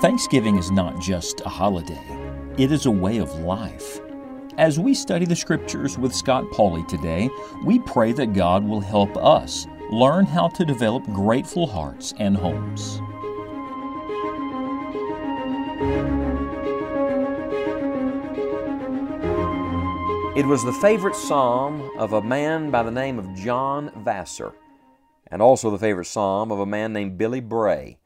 Thanksgiving is not just a holiday, it is a way of life. As we study the Scriptures with Scott Pauley today, we pray that God will help us learn how to develop grateful hearts and homes. It was the favorite psalm of a man by the name of John Vassar, and also the favorite psalm of a man named Billy Bray.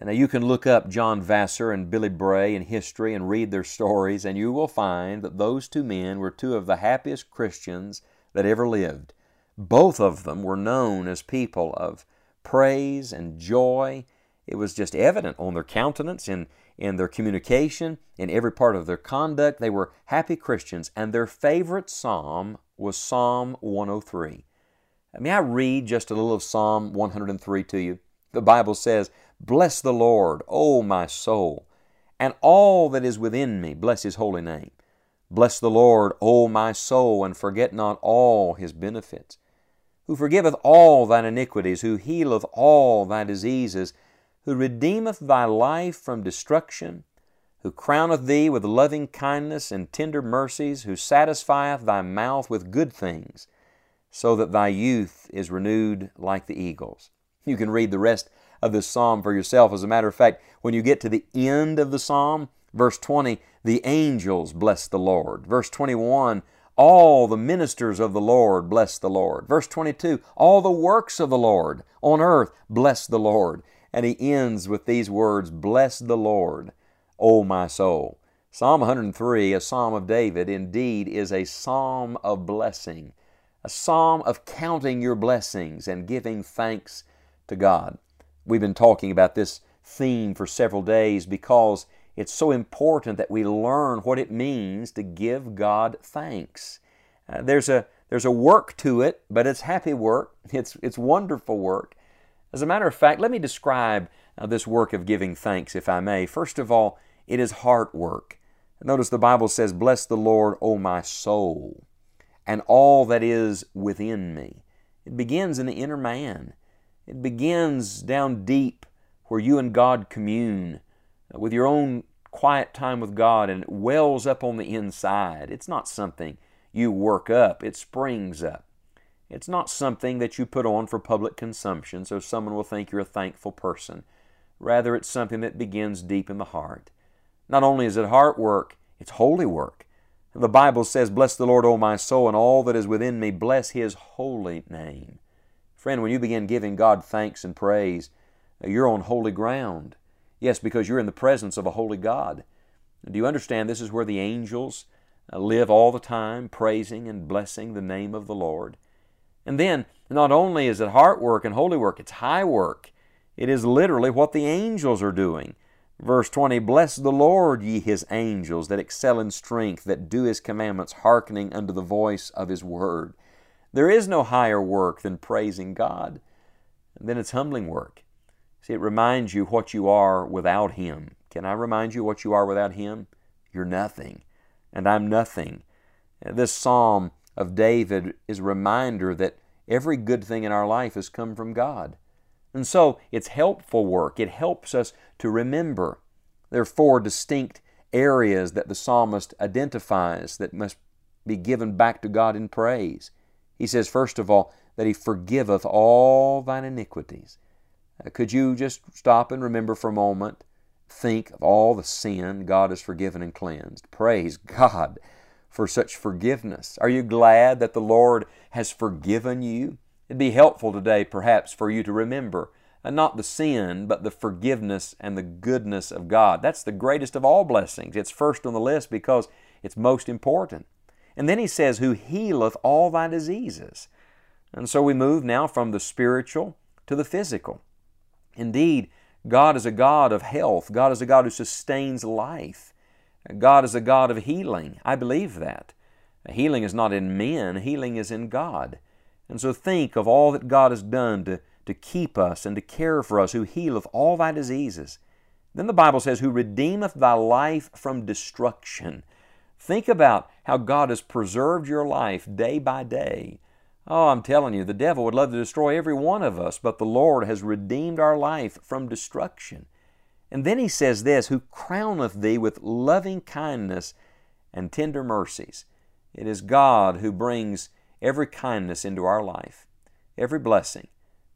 Now, you can look up John Vassar and Billy Bray in history and read their stories, and you will find that those two men were two of the happiest Christians that ever lived. Both of them were known as people of praise and joy. It was just evident on their countenance, in in their communication, in every part of their conduct. They were happy Christians, and their favorite psalm was Psalm 103. May I read just a little of Psalm 103 to you? The Bible says, Bless the Lord, O my soul, and all that is within me, bless His holy name. Bless the Lord, O my soul, and forget not all His benefits, who forgiveth all thine iniquities, who healeth all thy diseases, who redeemeth thy life from destruction, who crowneth thee with loving kindness and tender mercies, who satisfieth thy mouth with good things, so that thy youth is renewed like the eagles. You can read the rest of this psalm for yourself. As a matter of fact, when you get to the end of the psalm, verse 20, the angels bless the Lord. Verse 21, all the ministers of the Lord bless the Lord. Verse 22, all the works of the Lord on earth bless the Lord. And he ends with these words Bless the Lord, O my soul. Psalm 103, a psalm of David, indeed is a psalm of blessing, a psalm of counting your blessings and giving thanks to God. We've been talking about this theme for several days because it's so important that we learn what it means to give God thanks. Uh, there's a there's a work to it, but it's happy work. It's it's wonderful work. As a matter of fact, let me describe uh, this work of giving thanks, if I may. First of all, it is heart work. Notice the Bible says, Bless the Lord, O my soul, and all that is within me. It begins in the inner man. It begins down deep where you and God commune uh, with your own quiet time with God and it wells up on the inside. It's not something you work up, it springs up. It's not something that you put on for public consumption so someone will think you're a thankful person. Rather, it's something that begins deep in the heart. Not only is it heart work, it's holy work. The Bible says, Bless the Lord, O my soul, and all that is within me, bless His holy name. Friend, when you begin giving God thanks and praise, you're on holy ground. Yes, because you're in the presence of a holy God. Do you understand this is where the angels uh, live all the time, praising and blessing the name of the Lord? And then, not only is it heart work and holy work, it's high work. It is literally what the angels are doing. Verse 20 Bless the Lord, ye his angels, that excel in strength, that do his commandments, hearkening unto the voice of his word. There is no higher work than praising God. And then it's humbling work. See, it reminds you what you are without Him. Can I remind you what you are without Him? You're nothing, and I'm nothing. This psalm of David is a reminder that every good thing in our life has come from God. And so it's helpful work. It helps us to remember. There are four distinct areas that the psalmist identifies that must be given back to God in praise. He says, first of all, that He forgiveth all thine iniquities. Uh, could you just stop and remember for a moment? Think of all the sin God has forgiven and cleansed. Praise God for such forgiveness? Are you glad that the Lord has forgiven you? It'd be helpful today, perhaps, for you to remember uh, not the sin, but the forgiveness and the goodness of God. That's the greatest of all blessings. It's first on the list because it's most important. And then he says, Who healeth all thy diseases. And so we move now from the spiritual to the physical. Indeed, God is a God of health. God is a God who sustains life. God is a God of healing. I believe that. Healing is not in men, healing is in God. And so think of all that God has done to, to keep us and to care for us, who healeth all thy diseases. Then the Bible says, Who redeemeth thy life from destruction. Think about how God has preserved your life day by day. Oh, I'm telling you, the devil would love to destroy every one of us, but the Lord has redeemed our life from destruction. And then he says this Who crowneth thee with loving kindness and tender mercies. It is God who brings every kindness into our life, every blessing.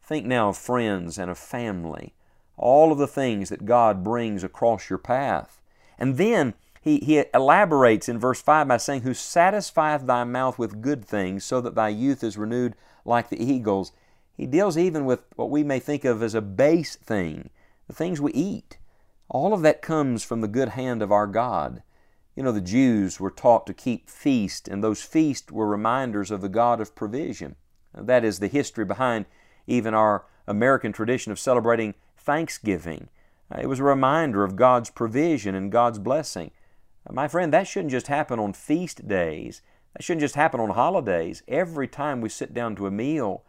Think now of friends and of family, all of the things that God brings across your path. And then he, he elaborates in verse 5 by saying, Who satisfieth thy mouth with good things, so that thy youth is renewed like the eagles. He deals even with what we may think of as a base thing, the things we eat. All of that comes from the good hand of our God. You know, the Jews were taught to keep feasts, and those feasts were reminders of the God of provision. That is the history behind even our American tradition of celebrating Thanksgiving. Uh, it was a reminder of God's provision and God's blessing. Uh, my friend, that shouldn't just happen on feast days. That shouldn't just happen on holidays. Every time we sit down to a meal,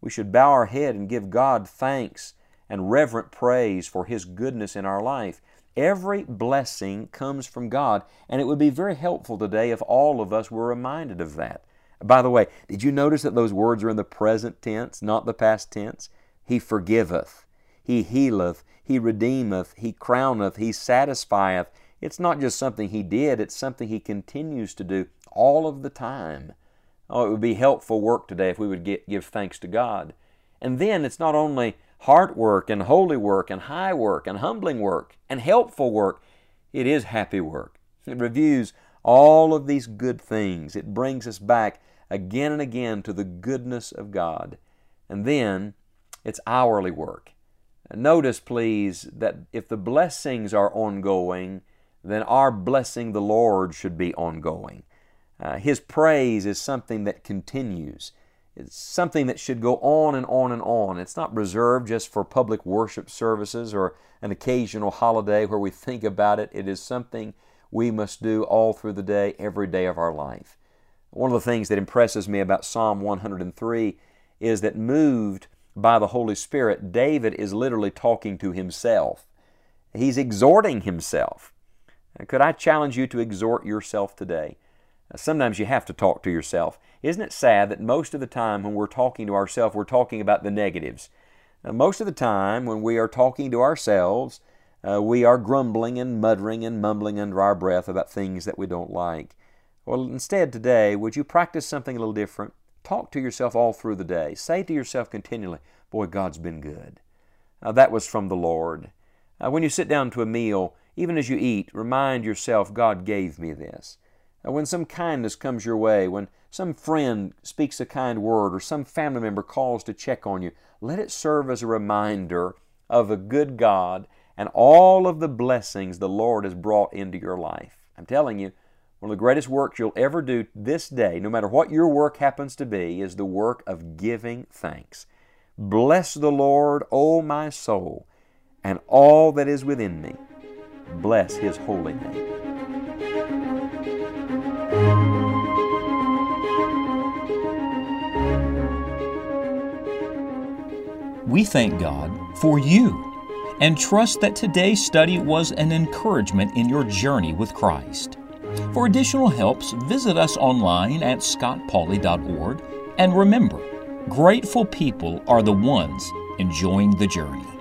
we should bow our head and give God thanks and reverent praise for His goodness in our life. Every blessing comes from God, and it would be very helpful today if all of us were reminded of that. By the way, did you notice that those words are in the present tense, not the past tense? He forgiveth, He healeth, He redeemeth, He crowneth, He satisfieth. It's not just something He did, it's something He continues to do all of the time. Oh, it would be helpful work today if we would get, give thanks to God. And then it's not only heart work and holy work and high work and humbling work and helpful work. It is happy work. It reviews all of these good things. It brings us back again and again to the goodness of God. And then it's hourly work. Notice, please, that if the blessings are ongoing, then our blessing the Lord should be ongoing. Uh, his praise is something that continues. It's something that should go on and on and on. It's not reserved just for public worship services or an occasional holiday where we think about it. It is something we must do all through the day, every day of our life. One of the things that impresses me about Psalm 103 is that moved by the Holy Spirit, David is literally talking to himself. He's exhorting himself. Could I challenge you to exhort yourself today? Sometimes you have to talk to yourself. Isn't it sad that most of the time when we're talking to ourselves, we're talking about the negatives? Uh, most of the time when we are talking to ourselves, uh, we are grumbling and muttering and mumbling under our breath about things that we don't like. Well, instead today, would you practice something a little different? Talk to yourself all through the day. Say to yourself continually, Boy, God's been good. Uh, that was from the Lord. Uh, when you sit down to a meal, even as you eat, remind yourself, God gave me this. When some kindness comes your way, when some friend speaks a kind word or some family member calls to check on you, let it serve as a reminder of a good God and all of the blessings the Lord has brought into your life. I'm telling you, one of the greatest works you'll ever do this day, no matter what your work happens to be, is the work of giving thanks. Bless the Lord, O my soul, and all that is within me. Bless His holy name. We thank God for you and trust that today's study was an encouragement in your journey with Christ. For additional helps, visit us online at scottpauley.org and remember, grateful people are the ones enjoying the journey.